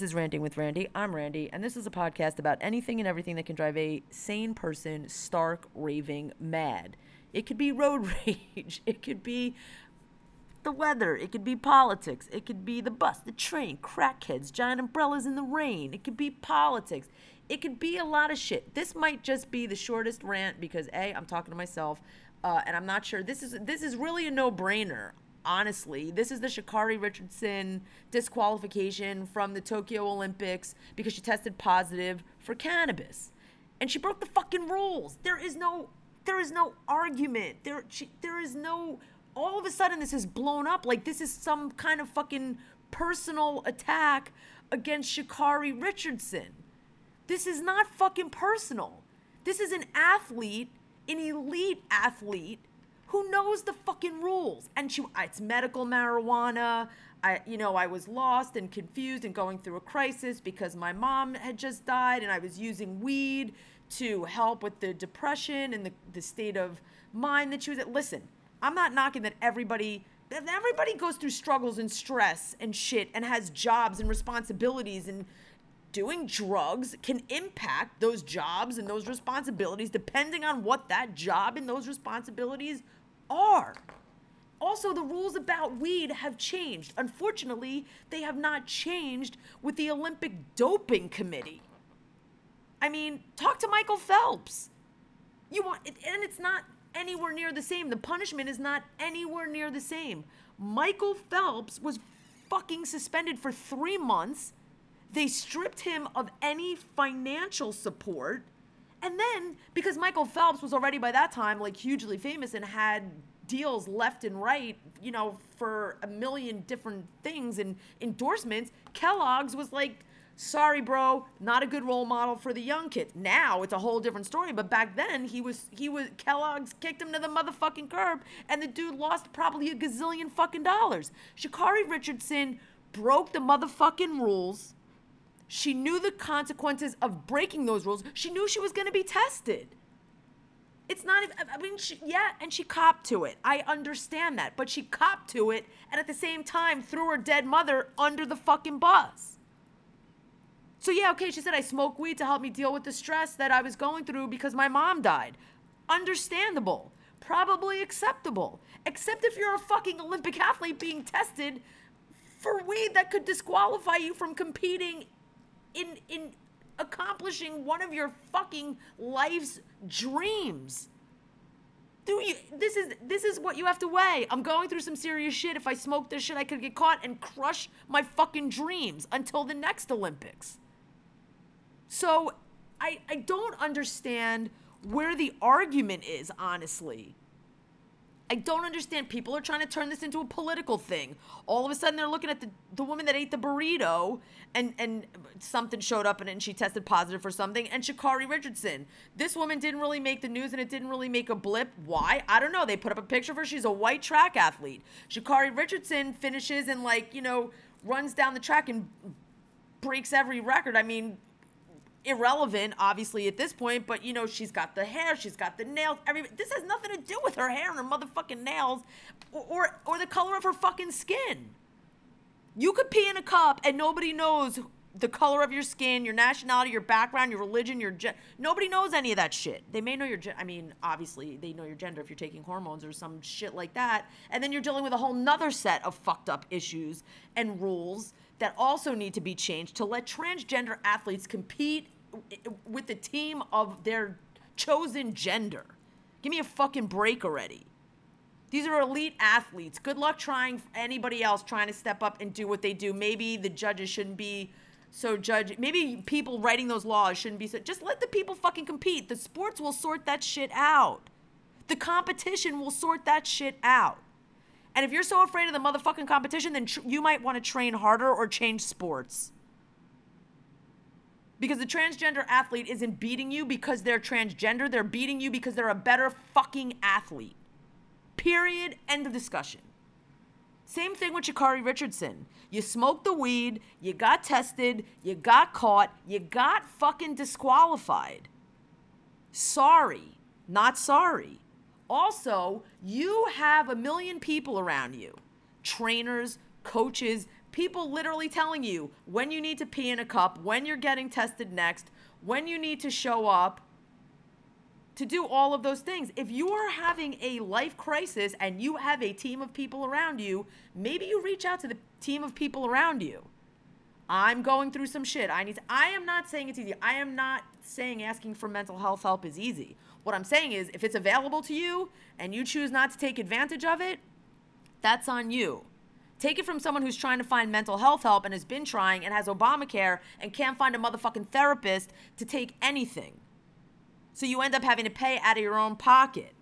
This is Ranting with Randy. I'm Randy, and this is a podcast about anything and everything that can drive a sane person stark raving mad. It could be road rage, it could be the weather, it could be politics, it could be the bus, the train, crackheads, giant umbrellas in the rain, it could be politics. It could be a lot of shit. This might just be the shortest rant because A, I'm talking to myself, uh, and I'm not sure. This is this is really a no-brainer honestly. This is the Sha'Carri Richardson disqualification from the Tokyo Olympics because she tested positive for cannabis. And she broke the fucking rules. There is no there is no argument. There she, there is no all of a sudden this is blown up like this is some kind of fucking personal attack against Sha'Carri Richardson. This is not fucking personal. This is an athlete, an elite athlete who knows the fucking rules. And she, it's medical marijuana. I, you know, I was lost and confused and going through a crisis because my mom had just died and I was using weed to help with the depression and the, the state of mind that she was at. Listen, I'm not knocking that everybody—that everybody goes through struggles and stress and shit and has jobs and responsibilities and doing drugs can impact those jobs and those responsibilities depending on what that job and those responsibilities are. Also, the rules about weed have changed. Unfortunately, they have not changed with the Olympic Doping Committee. I mean, talk to Michael Phelps. You want, and it's not anywhere near the same. The punishment is not anywhere near the same. Michael Phelps was fucking suspended for three months. They stripped him of any financial support. And then, because Michael Phelps was already by that time like hugely famous and had deals left and right, you know, for a million different things and endorsements, Kellogg's was like, sorry, bro, not a good role model for the young kids. Now it's a whole different story, but back then he was he was Kellogg's kicked him to the motherfucking curb, and the dude lost probably a gazillion fucking dollars. Sha'Carri Richardson broke the motherfucking rules she knew the consequences of breaking those rules. She knew she was going to be tested. It's not, I mean, she, yeah, and she copped to it. I understand that. But she copped to it and at the same time threw her dead mother under the fucking bus. So, yeah, okay, she said, I smoke weed to help me deal with the stress that I was going through because my mom died. Understandable. Probably acceptable. Except if you're a fucking Olympic athlete being tested for weed that could disqualify you from competing in in accomplishing one of your fucking life's dreams. Do you this is this is what you have to weigh. I'm going through some serious shit. If I smoke this shit, I could get caught and crush my fucking dreams until the next Olympics. So I I don't understand where the argument is, honestly. I don't understand. People are trying to turn this into a political thing. All of a sudden, they're looking at the, the woman that ate the burrito, and, and something showed up and, and she tested positive for something, and Sha'Carri Richardson. This woman didn't really make the news, and it didn't really make a blip. Why? I don't know. They put up a picture of her. She's a white track athlete. Sha'Carri Richardson finishes and, like, you know, runs down the track and breaks every record. I mean, irrelevant, obviously, at this point, but you know, she's got the hair, she's got the nails, every this has nothing to do with her hair and her motherfucking nails or, or, or the color of her fucking skin. You could pee in a cup and nobody knows the color of your skin, your nationality, your background, your religion, your gen- nobody knows any of that shit. They may know your gen- I mean, obviously they know your gender if you're taking hormones or some shit like that. And then you're dealing with a whole nother set of fucked up issues and rules that also need to be changed to let transgender athletes compete with the team of their chosen gender. Give me a fucking break already. These are elite athletes. Good luck trying anybody else trying to step up and do what they do. Maybe the judges shouldn't be so judge. Maybe people writing those laws shouldn't be so. Just let the people fucking compete. The sports will sort that shit out. The competition will sort that shit out. And if you're so afraid of the motherfucking competition, then tr- you might want to train harder or change sports. Because the transgender athlete isn't beating you because they're transgender, they're beating you because they're a better fucking athlete. Period. End of discussion. Same thing with Sha'Carri Richardson. You smoked the weed, you got tested, you got caught, you got fucking disqualified. Sorry, not sorry. Also, you have a million people around you trainers, coaches, People literally telling you when you need to pee in a cup, when you're getting tested next, when you need to show up to do all of those things. If you are having a life crisis and you have a team of people around you, maybe you reach out to the team of people around you. I'm going through some shit. I need to, I am not saying it's easy. I am not saying asking for mental health help is easy. What I'm saying is if it's available to you and you choose not to take advantage of it, that's on you. Take it from someone who's trying to find mental health help and has been trying and has Obamacare and can't find a motherfucking therapist to take anything. So you end up having to pay out of your own pocket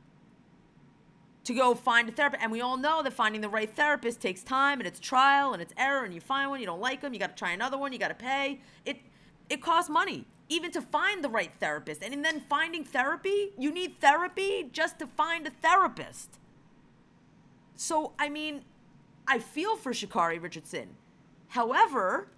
to go find a therapist. And we all know that finding the right therapist takes time and it's trial and it's error and you find one, you don't like them, you got to try another one, you got to pay. It it costs money even to find the right therapist. And then finding therapy, you need therapy just to find a therapist. So, I mean, I feel for Sha'Carri Richardson. However,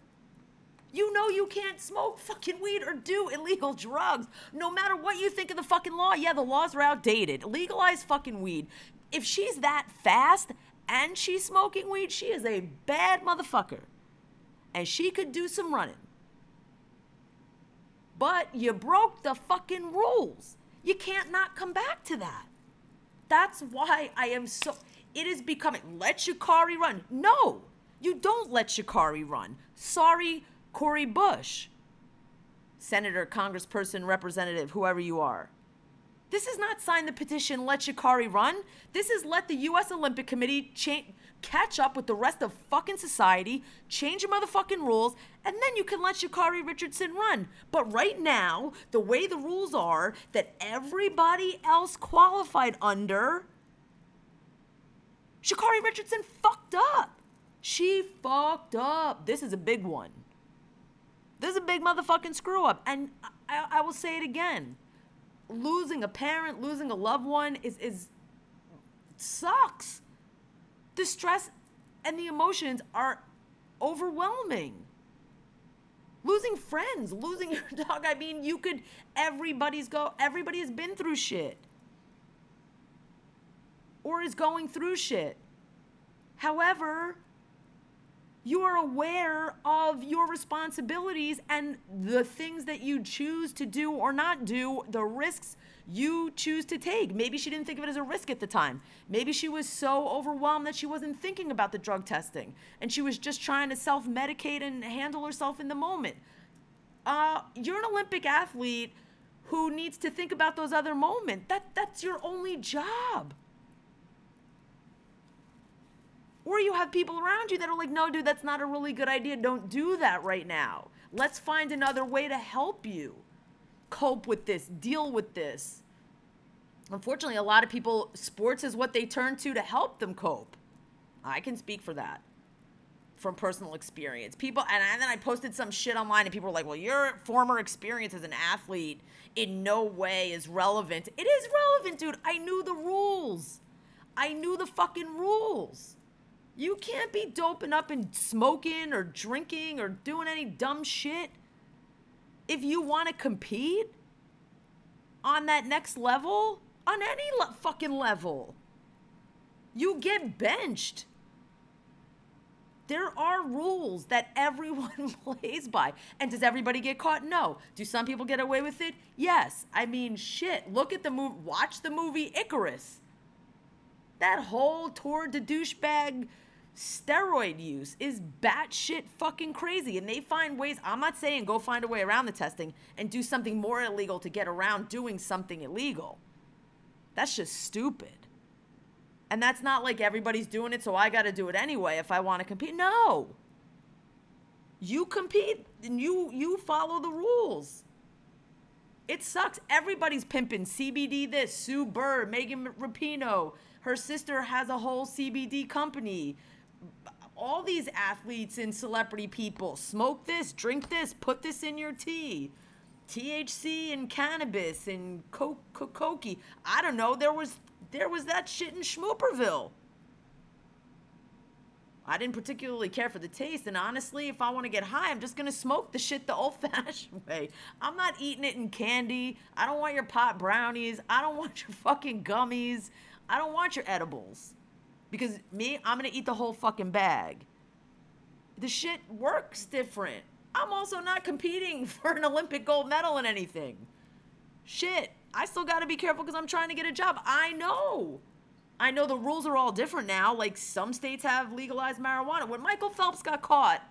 you know you can't smoke fucking weed or do illegal drugs. No matter what you think of the fucking law. Yeah, the laws are outdated. Legalize fucking weed. If she's that fast and she's smoking weed, she is a bad motherfucker. And she could do some running. But you broke the fucking rules. You can't not come back to that. That's why I am so. It is becoming. Let Sha'Carri run. No, you don't let Sha'Carri run. Sorry, Cori Bush, Senator, Congressperson, Representative, whoever you are. This is not sign the petition, let Sha'Carri run. This is let the U.S. Olympic Committee cha- catch up with the rest of fucking society, change the motherfucking rules, and then you can let Sha'Carri Richardson run. But right now, the way the rules are that everybody else qualified under, Sha'Carri Richardson fucked up. She fucked up. This is a big one. This is a big motherfucking screw up. And I, I will say it again. Losing a parent, losing a loved one is is sucks. The stress and the emotions are overwhelming. Losing friends, losing your dog. I mean, you could everybody's go everybody has been through shit. Or is going through shit. However, you are aware of your responsibilities and the things that you choose to do or not do, the risks you choose to take. Maybe she didn't think of it as a risk at the time. Maybe she was so overwhelmed that she wasn't thinking about the drug testing and she was just trying to self medicate and handle herself in the moment. Uh, you're an Olympic athlete who needs to think about those other moments. That, that's your only job. Or you have people around you that are like, no, dude, that's not a really good idea. Don't do that right now. Let's find another way to help you cope with this, deal with this. Unfortunately, a lot of people, sports is what they turn to to help them cope. I can speak for that from personal experience. People, and, and then I posted some shit online, and people were like, well, your former experience as an athlete in no way is relevant. It is relevant, dude. I knew the rules. I knew the fucking rules. You can't be doping up and smoking or drinking or doing any dumb shit if you want to compete on that next level, on any le- fucking level. You get benched. There are rules that everyone plays by. And does everybody get caught? No. Do some people get away with it? Yes. I mean, shit. Look at the movie, watch the movie Icarus. That whole tour de douchebag steroid use is batshit fucking crazy. And they find ways, I'm not saying go find a way around the testing and do something more illegal to get around doing something illegal. That's just stupid. And that's not like everybody's doing it, so I got to do it anyway if I want to compete. No. You compete and you you follow the rules. It sucks. Everybody's pimping CBD this, Sue Bird, Megan Rapinoe. Her sister has a whole CBD company all these athletes and celebrity people smoke this, drink this, put this in your tea. THC and cannabis and coke, I don't know. There was there was that shit in Schmooperville. I didn't particularly care for the taste, and honestly, if I want to get high, I'm just gonna smoke the shit the old-fashioned way. I'm not eating it in candy. I don't want your pot brownies. I don't want your fucking gummies. I don't want your edibles. Because me, I'm gonna eat the whole fucking bag. The shit works different. I'm also not competing for an Olympic gold medal in anything. Shit, I still got to be careful because I'm trying to get a job. I know. I know the rules are all different now. Like some states have legalized marijuana. When Michael Phelps got caught,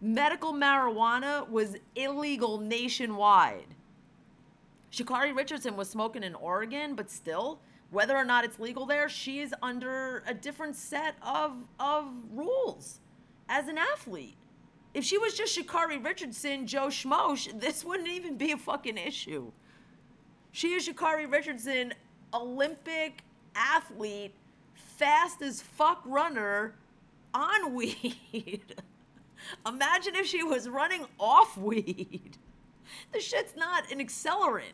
medical marijuana was illegal nationwide. Sha'Carri Richardson was smoking in Oregon, but still, whether or not it's legal there, she is under a different set of of rules as an athlete. If she was just Sha'Carri Richardson, Joe Schmo, this wouldn't even be a fucking issue. She is Sha'Carri Richardson, Olympic athlete, fast as fuck runner on weed. Imagine if she was running off weed. The shit's not an accelerant.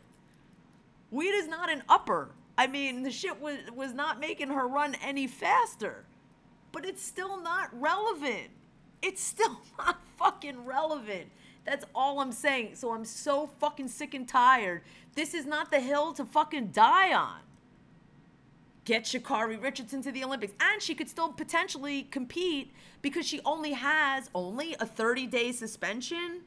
Weed is not an upper. I mean, the shit was, was not making her run any faster. But it's still not relevant. It's still not fucking relevant. That's all I'm saying. So I'm so fucking sick and tired. This is not the hill to fucking die on. Get Sha'Carri Richardson to the Olympics. And she could still potentially compete because she only has only a 30 day suspension,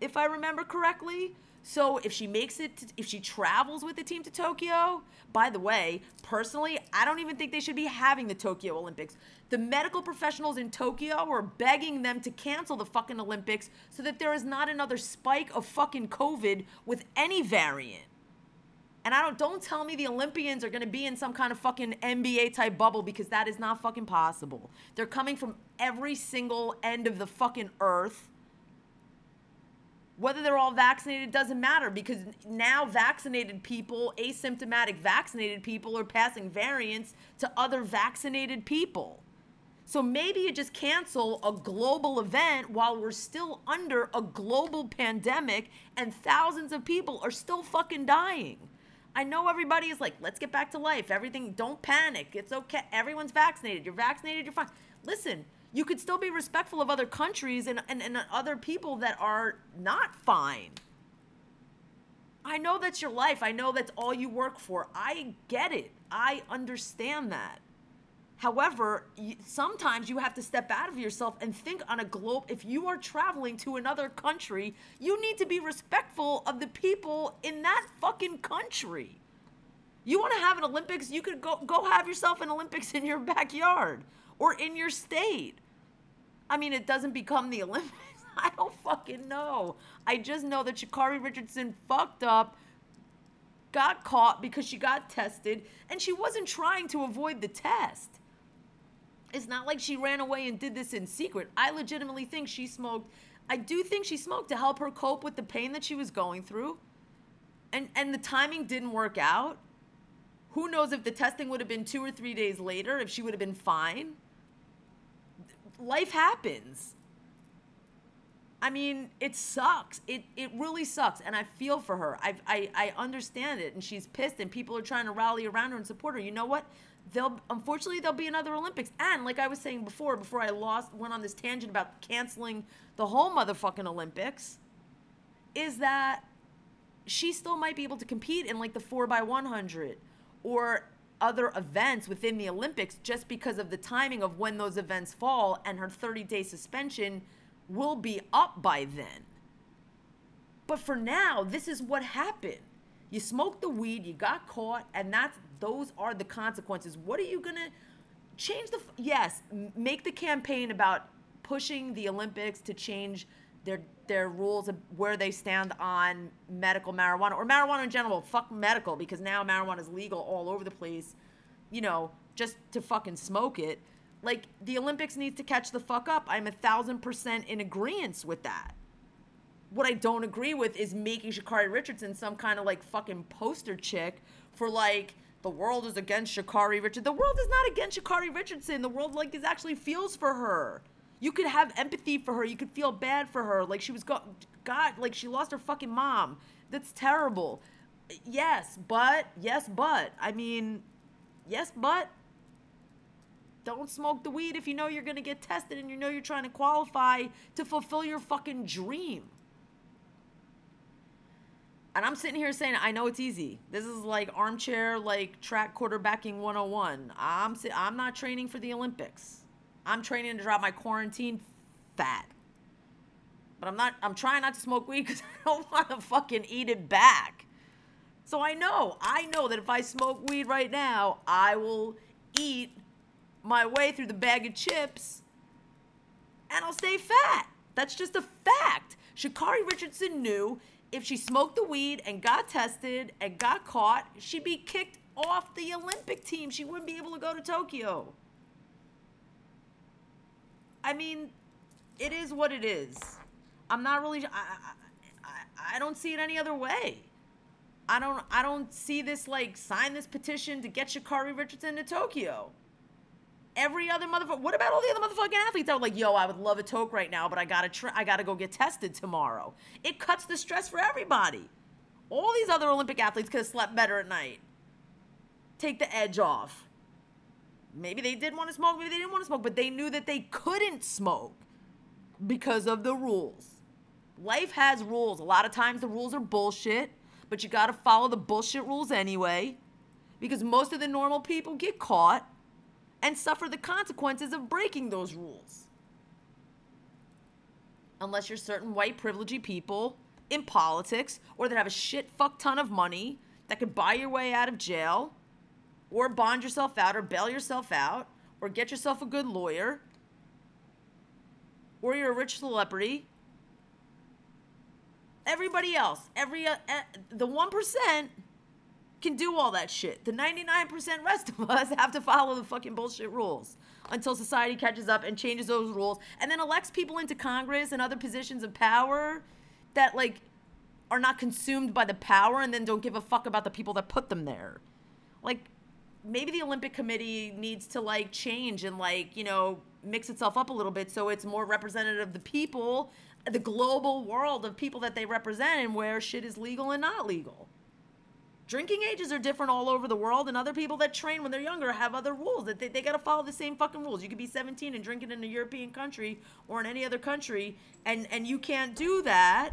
if I remember correctly. So if she makes it, to, if she travels with the team to Tokyo, by the way, personally, I don't even think they should be having the Tokyo Olympics. The medical professionals in Tokyo are begging them to cancel the fucking Olympics so that there is not another spike of fucking COVID with any variant. And I don't don't tell me the Olympians are going to be in some kind of fucking NBA type bubble because that is not fucking possible. They're coming from every single end of the fucking earth whether they're all vaccinated doesn't matter because now vaccinated people, asymptomatic vaccinated people, are passing variants to other vaccinated people. So maybe you just cancel a global event while we're still under a global pandemic and thousands of people are still fucking dying. I know everybody is like, let's get back to life. Everything, don't panic. It's okay. Everyone's vaccinated. You're vaccinated, you're fine. Listen, you could still be respectful of other countries and, and, and other people that are not fine. I know that's your life. I know that's all you work for. I get it. I understand that. However, sometimes you have to step out of yourself and think on a globe. If you are traveling to another country, you need to be respectful of the people in that fucking country. You want to have an Olympics, you could go go have yourself an Olympics in your backyard or in your state. I mean, it doesn't become the Olympics. I don't fucking know. I just know that Sha'Carri Richardson fucked up, got caught because she got tested, and she wasn't trying to avoid the test. It's not like she ran away and did this in secret. I legitimately think she smoked. I do think she smoked to help her cope with the pain that she was going through. And and the timing didn't work out. Who knows if the testing would have been 2 or 3 days later if she would have been fine? Life happens. I mean, it sucks. It it really sucks, and I feel for her. I I I understand it, and she's pissed, and people are trying to rally around her and support her. You know what? They'll unfortunately there'll be another Olympics, and like I was saying before, before I lost went on this tangent about canceling the whole motherfucking Olympics, is that she still might be able to compete in like the four by one hundred, or other events within the Olympics just because of the timing of when those events fall, and her 30 day suspension will be up by then. But for now, this is what happened. You smoked the weed, you got caught, and that's those are the consequences. What are you gonna change the? Yes, make the campaign about pushing the Olympics to change their their rules of where they stand on medical marijuana or marijuana in general. Fuck medical because now marijuana is legal all over the place. You know, just to fucking smoke it. Like the Olympics needs to catch the fuck up. I'm a thousand percent in agreement with that. What I don't agree with is making Sha'Carri Richardson some kind of like fucking poster chick for like the world is against Sha'Carri Richardson. The world is not against Sha'Carri Richardson. The world like is actually feels for her. You could have empathy for her. You could feel bad for her. Like she was go- God, like she lost her fucking mom. That's terrible. Yes, but yes, but I mean, yes, but don't smoke the weed if you know you're going to get tested and you know you're trying to qualify to fulfill your fucking dream. And I'm sitting here saying, I know it's easy. This is like armchair, like track quarterbacking 101. I'm, I'm not training for the Olympics. I'm training to drop my quarantine fat. But I'm not, I'm trying not to smoke weed because I don't want to fucking eat it back. So I know, I know that if I smoke weed right now, I will eat my way through the bag of chips and I'll stay fat. That's just a fact. Sha'Carri Richardson knew if she smoked the weed and got tested and got caught, she'd be kicked off the Olympic team. She wouldn't be able to go to Tokyo. I mean, it is what it is. I'm not really. I, I, I, don't see it any other way. I don't. I don't see this like sign this petition to get Sha'Carri Richardson to Tokyo. Every other motherfucker. What about all the other motherfucking athletes that were like, "Yo, I would love a toke right now, but I gotta. I gotta go get tested tomorrow." It cuts the stress for everybody. All these other Olympic athletes could have slept better at night. Take the edge off. Maybe they did want to smoke, maybe they didn't want to smoke, but they knew that they couldn't smoke because of the rules. Life has rules. A lot of times the rules are bullshit, but you got to follow the bullshit rules anyway because most of the normal people get caught and suffer the consequences of breaking those rules. Unless you're certain white privileged people in politics or that have a shit fuck ton of money that could buy your way out of jail or bond yourself out or bail yourself out or get yourself a good lawyer or you're a rich celebrity. Everybody else every uh, uh, the 1% can do all that shit. The 99% rest of us have to follow the fucking bullshit rules until society catches up and changes those rules and then elects people into congress and other positions of power that like are not consumed by the power and then don't give a fuck about the people that put them there. Like maybe the Olympic Committee needs to like change and like, you know, mix itself up a little bit so it's more representative of the people, the global world of people that they represent and where shit is legal and not legal. Drinking ages are different all over the world, and other people that train when they're younger have other rules. That they, they got to follow the same fucking rules. You could be 17 and drinking in a European country or in any other country, and and you can't do that,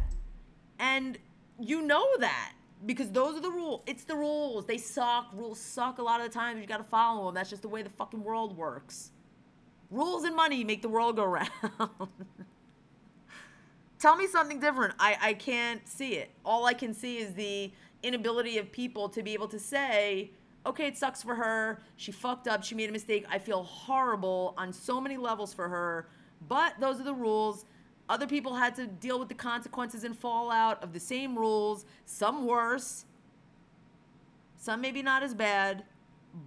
and you know that because those are the rules. It's the rules. They suck. Rules suck a lot of the times. You got to follow them. That's just the way the fucking world works. Rules and money make the world go round. Tell me something different. I, I can't see it. All I can see is the inability of people to be able to say, okay, it sucks for her. She fucked up. She made a mistake. I feel horrible on so many levels for her. But those are the rules. Other people had to deal with the consequences and fallout of the same rules, some worse, some maybe not as bad,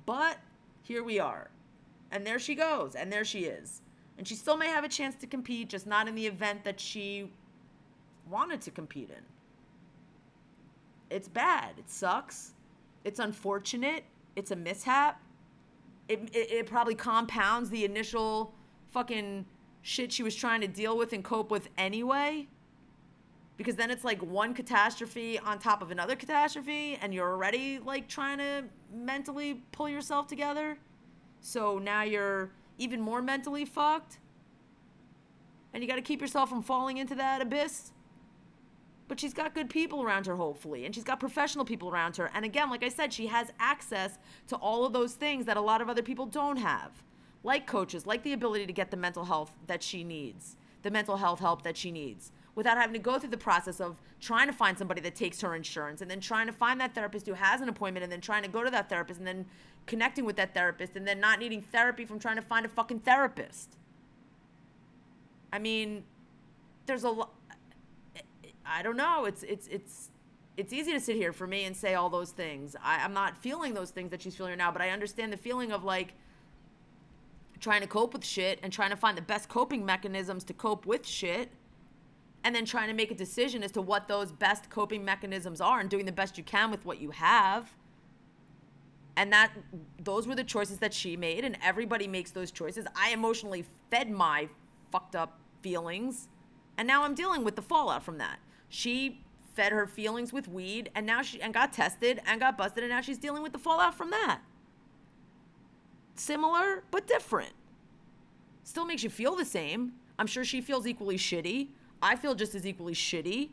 but here we are. And there she goes, and there she is. And she still may have a chance to compete, just not in the event that she wanted to compete in. It's bad. It sucks. It's unfortunate. It's a mishap. It, it, it probably compounds the initial fucking shit she was trying to deal with and cope with anyway. Because then it's like one catastrophe on top of another catastrophe, and you're already like trying to mentally pull yourself together. So now you're even more mentally fucked. And you got to keep yourself from falling into that abyss. But she's got good people around her, hopefully. And she's got professional people around her. And again, like I said, she has access to all of those things that a lot of other people don't have like coaches, like the ability to get the mental health that she needs, the mental health help that she needs, without having to go through the process of trying to find somebody that takes her insurance and then trying to find that therapist who has an appointment and then trying to go to that therapist and then connecting with that therapist and then not needing therapy from trying to find a fucking therapist. I mean, there's a lot. I don't know. It's it's it's it's easy to sit here for me and say all those things. I, I'm not feeling those things that she's feeling right now, but I understand the feeling of like trying to cope with shit and trying to find the best coping mechanisms to cope with shit and then trying to make a decision as to what those best coping mechanisms are and doing the best you can with what you have. And that those were the choices that she made and everybody makes those choices. I emotionally fed my fucked up feelings and now i'm dealing with the fallout from that. She fed her feelings with weed and now she and got tested and got busted and now she's dealing with the fallout from that similar but different. Still makes you feel the same. I'm sure she feels equally shitty. I feel just as equally shitty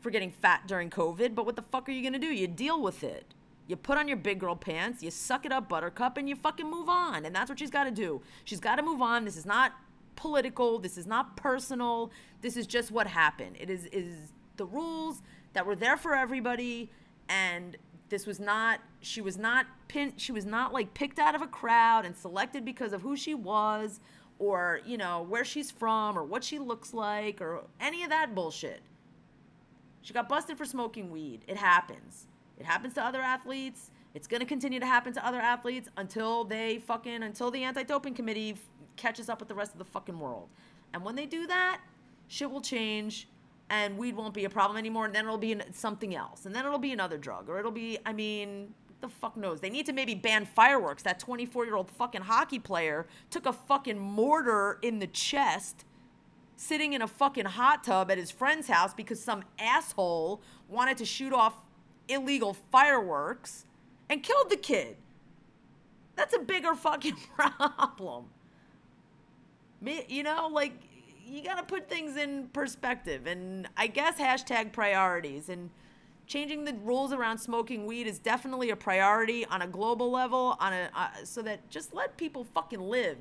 for getting fat during COVID, but what the fuck are you gonna do? You deal with it. You put on your big girl pants, you suck it up, buttercup, and you fucking move on. And that's what she's gotta do. She's gotta move on. This is not political. This is not personal. This is just what happened. It is is the rules that were there for everybody, and this was not. She was not pin. She was not like picked out of a crowd and selected because of who she was, or you know where she's from, or what she looks like, or any of that bullshit. She got busted for smoking weed. It happens. It happens to other athletes. It's going to continue to happen to other athletes until they fucking until the anti-doping committee f- catches up with the rest of the fucking world. And when they do that, shit will change and weed won't be a problem anymore and then it'll be something else. And then it'll be another drug or it'll be I mean, the fuck knows. They need to maybe ban fireworks. That 24-year-old fucking hockey player took a fucking mortar in the chest sitting in a fucking hot tub at his friend's house because some asshole wanted to shoot off illegal fireworks and killed the kid. That's a bigger fucking problem. You know, like, you gotta put things in perspective. And I guess hashtag priorities. And changing the rules around smoking weed is definitely a priority on a global level, on a uh, so that just let people fucking live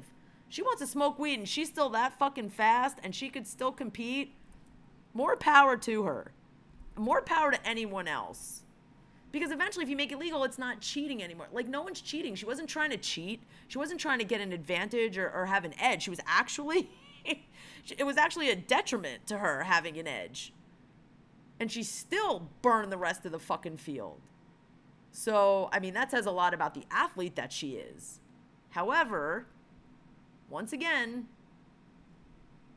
she wants to smoke weed and she's still that fucking fast and she could still compete, more power to her. More power to anyone else. Because eventually, if you make it legal, it's not cheating anymore. Like, no one's cheating. She wasn't trying to cheat. She wasn't trying to get an advantage or, or have an edge. She was actually, it was actually a detriment to her having an edge. And she still burned the rest of the fucking field. So, I mean, that says a lot about the athlete that she is. However, once again,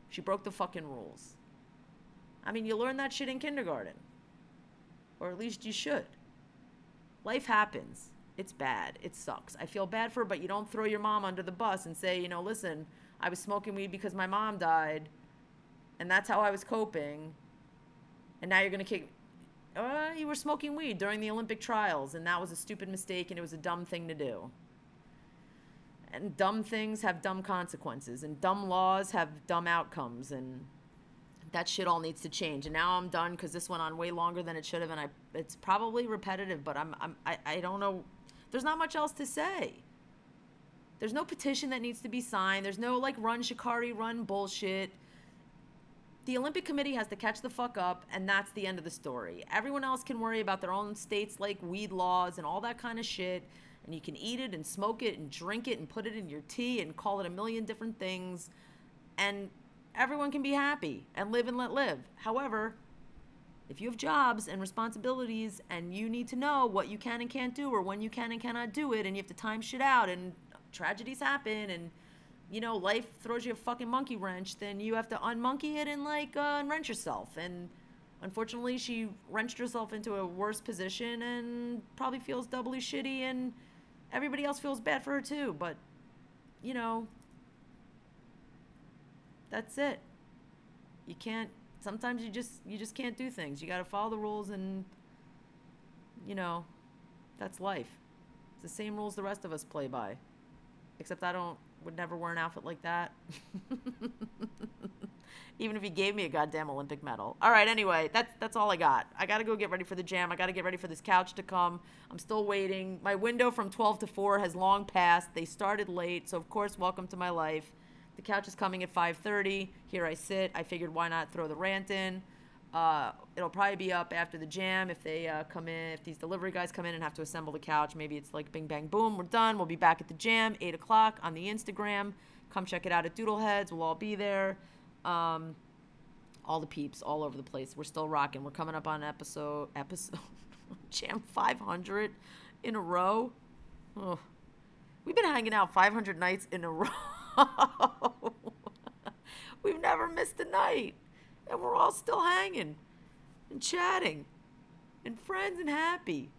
she broke the fucking rules. I mean, you learn that shit in kindergarten. Or at least you should. Life happens. It's bad. It sucks. I feel bad for her, but you don't throw your mom under the bus and say, you know, listen, I was smoking weed because my mom died, and that's how I was coping. And now you're to kick. Uh, you were smoking weed during the Olympic trials, and that was a stupid mistake, and it was a dumb thing to do and dumb things have dumb consequences and dumb laws have dumb outcomes and that shit all needs to change and now i'm done because this went on way longer than it should have and i it's probably repetitive but i'm, I'm I, I don't know there's not much else to say there's no petition that needs to be signed. There's no like run Sha'Carri run bullshit. The olympic committee has to catch the fuck up and that's the end of the story. Everyone else can worry about their own states like weed laws and all that kind of shit and you can eat it and smoke it and drink it and put it in your tea and call it a million different things and everyone can be happy and live and let live. However, if you have jobs and responsibilities and you need to know what you can and can't do or when you can and cannot do it and you have to time shit out and tragedies happen and you know life throws you a fucking monkey wrench then you have to unmonkey it and like uh, wrench yourself and unfortunately she wrenched herself into a worse position and probably feels doubly shitty and everybody else feels bad for her too, but you know, that's it. You can't sometimes you just you just can't do things. You got to follow the rules and you know, that's life. It's the same rules the rest of us play by. Except I don't would never wear an outfit like that. even if he gave me a goddamn Olympic medal. All right, anyway, that's that's all I got. I got to go get ready for the jam. I got to get ready for this couch to come. I'm still waiting. My window from 12 to 4 has long passed. They started late, so of course, welcome to my life. The couch is coming at 5:30. Here I sit. I figured why not throw the rant in. Uh, it'll probably be up after the jam if they uh, come in. If these delivery guys come in and have to assemble the couch, maybe it's like bing bang boom. We're done. We'll be back at the jam 8 o'clock on the Instagram. Come check it out at Doodleheads. We'll all be there. Um, all the peeps all over the place. We're still rocking. We're coming up on episode episode Jam 500 in a row. We've been hanging out 500 nights in a row. We've never missed a night. And we're all still hanging and chatting and friends and happy.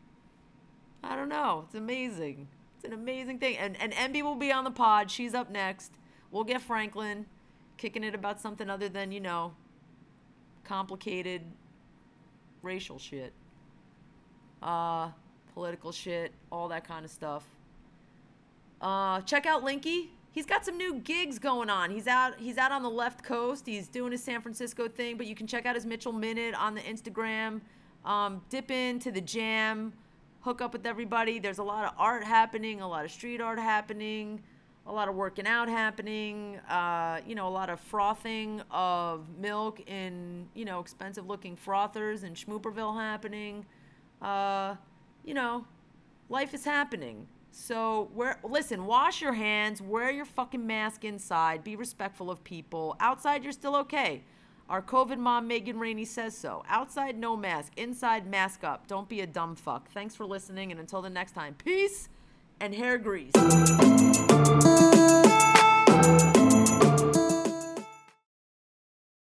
I don't know. It's amazing. It's an amazing thing. And and Emby will be on the pod. She's up next. We'll get Franklin kicking it about something other than, you know, complicated racial shit, uh, political shit, all that kind of stuff. Uh, check out Linky. He's got some new gigs going on. He's out. He's out on the left coast. He's doing his San Francisco thing. But you can check out his Mitchell Minute on the Instagram. Um, dip into the jam, hook up with everybody. There's a lot of art happening, a lot of street art happening a lot of working out happening, uh, you know, a lot of frothing of milk in, you know, expensive looking frothers in Schmooperville happening. Uh, you know, life is happening. So, where, listen, wash your hands, wear your fucking mask inside, be respectful of people. Outside, you're still okay. Our COVID mom, Megan Ranney, says so. Outside, no mask. Inside, mask up. Don't be a dumb fuck. Thanks for listening, and until the next time, peace and hair grease.